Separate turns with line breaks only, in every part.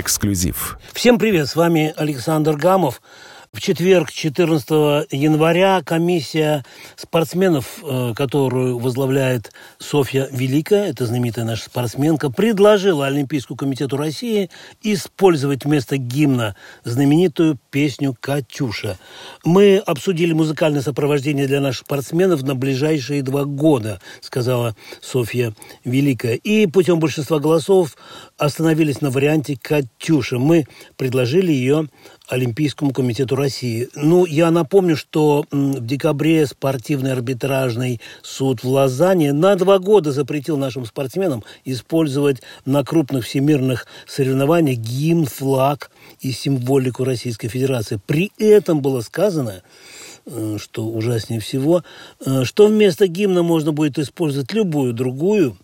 Эксклюзив.
Всем привет, с вами Александр Гамов. В четверг, 14 января, комиссия спортсменов, э, которую возглавляет Софья Великая, это знаменитая наша спортсменка, предложила Олимпийскому комитету России использовать вместо гимна знаменитую песню «Катюша». Мы обсудили музыкальное сопровождение для наших спортсменов на ближайшие два года, сказала Софья Великая. И путем большинства голосов остановились на варианте «Катюша». Мы предложили ее Олимпийскому комитету России. Ну, я напомню, что в декабре спортивный арбитражный суд в Лозанне на два года запретил нашим спортсменам использовать на крупных всемирных соревнованиях гимн, флаг и символику Российской Федерации. При этом было сказано, э, что ужаснее всего, э, что вместо гимна можно будет использовать любую другую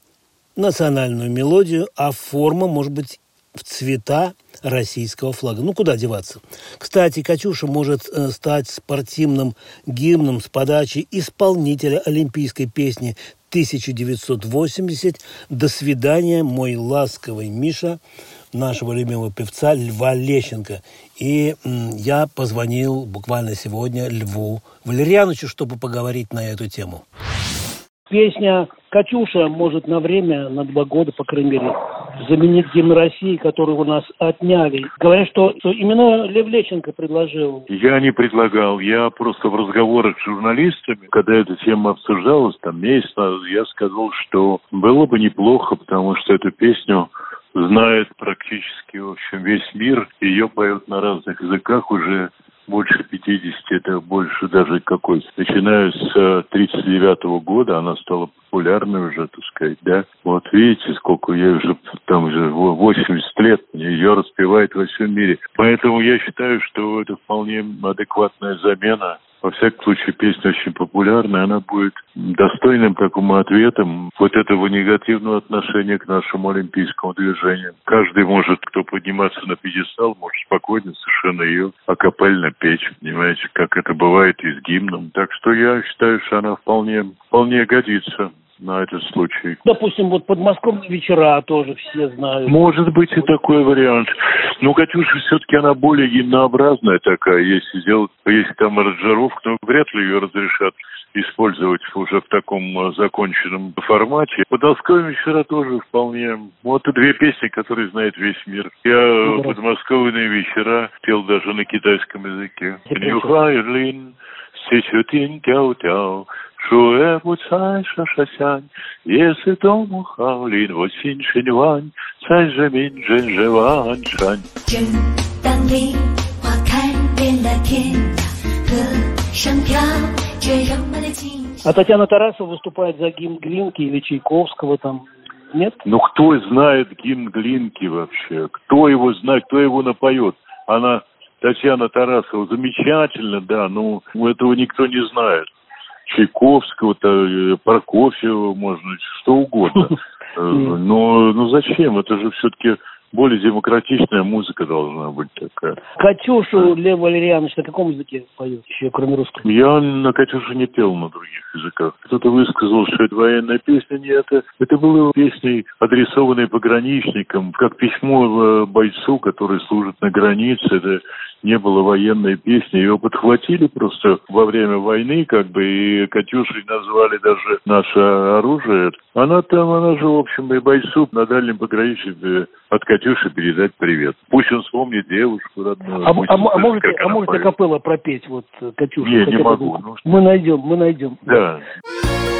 национальную мелодию, а форма может быть в цвета российского флага. Ну, куда деваться? Кстати, «Катюша» может э, стать спортивным гимном с подачи исполнителя олимпийской песни 1980 «До свидания, мой ласковый Миша» нашего любимого певца Льва Лещенко. И я позвонил буквально сегодня Льву Валерьяновичу, чтобы поговорить на эту тему. Песня «Катюша» может на время, на два года, по крайней мере, заменить гимн России, который у нас отняли. Говорят, что, что именно Лев Лещенко предложил.
Я не предлагал. Я просто в разговорах с журналистами, когда эта тема обсуждалась, там месяц я сказал, что было бы неплохо, потому что эту песню знает практически, в общем, весь мир. Ее поют на разных языках уже больше 50, это больше даже какой. Начиная с 39 -го года она стала популярной уже, так сказать, да. Вот видите, сколько ей уже, там уже 80 лет, ее распевают во всем мире. Поэтому я считаю, что это вполне адекватная замена во всяком случае, песня очень популярная, она будет достойным такому ответом вот этого негативного отношения к нашему олимпийскому движению. Каждый может, кто подниматься на пьедестал, может спокойно совершенно ее акапельно петь, понимаете, как это бывает и с гимном. Так что я считаю, что она вполне, вполне годится на этот случай.
Допустим, вот подмосковные вечера тоже все знают.
Может быть и такой вариант. Но Катюша все-таки она более гимнообразная такая, если сделать, если там аранжировка, но вряд ли ее разрешат использовать уже в таком э, законченном формате. Подмосковные вечера тоже вполне. Вот и две песни, которые знает весь мир. Я ну, подмосковные вечера пел даже на китайском языке. Нюхайлин, сечутин тяу Шуэбу цай шашасянь, если дому хаолин, вот син цай же мин джин живань шань. А Татьяна Тарасова выступает за гимн Глинки или Чайковского там, нет? Ну, кто знает гимн Глинки вообще? Кто его знает, кто его напоет? Она, Татьяна Тарасова, замечательно, да, но этого никто не знает. Чайковского, -то, Прокофьева, можно, что угодно. Э, но ну зачем? Это же все-таки более демократичная музыка должна быть такая.
Катюшу Лев Валерьянович на каком языке поет еще, кроме русского?
Я на Катюшу не пел на других языках. Кто-то высказал, что это военная песня. Нет, это, это было песней, адресованной пограничникам, как письмо бойцу, который служит на границе. Это не было военной песни. Ее подхватили просто во время войны, как бы, и Катюшей назвали даже наше оружие. Она там, она же, в общем, и бойцу на дальнем пограничье от Катюши передать привет. Пусть он вспомнит девушку родную.
А, а, а можете, а можете капелла пропеть, вот, Катюшу?
Не, не могу.
Ну, мы найдем, мы найдем.
Да.
Расцветали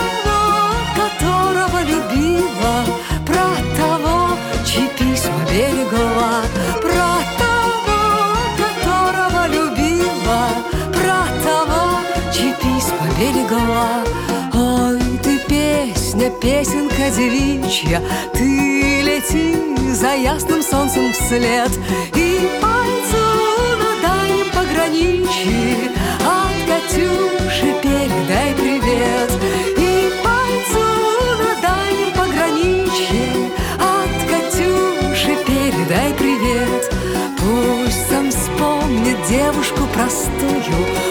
любила, про того, чьи письма берегла, про того, которого любила, про того, чьи письма берегла. Ой, ты песня, песенка девичья, ты лети за ясным солнцем вслед и пальцу ну, на дальнем пограничье от Катюши девушку простую.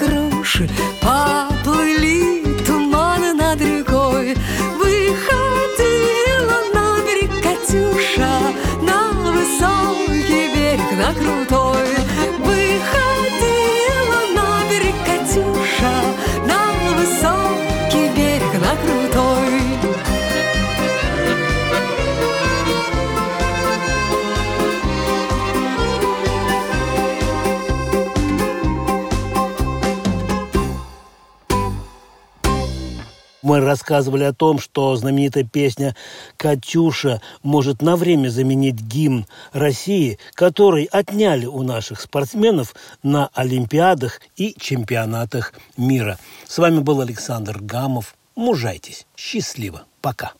груши, по
Мы рассказывали о том, что знаменитая песня «Катюша» может на время заменить гимн России, который отняли у наших спортсменов на Олимпиадах и чемпионатах мира. С вами был Александр Гамов. Мужайтесь. Счастливо. Пока.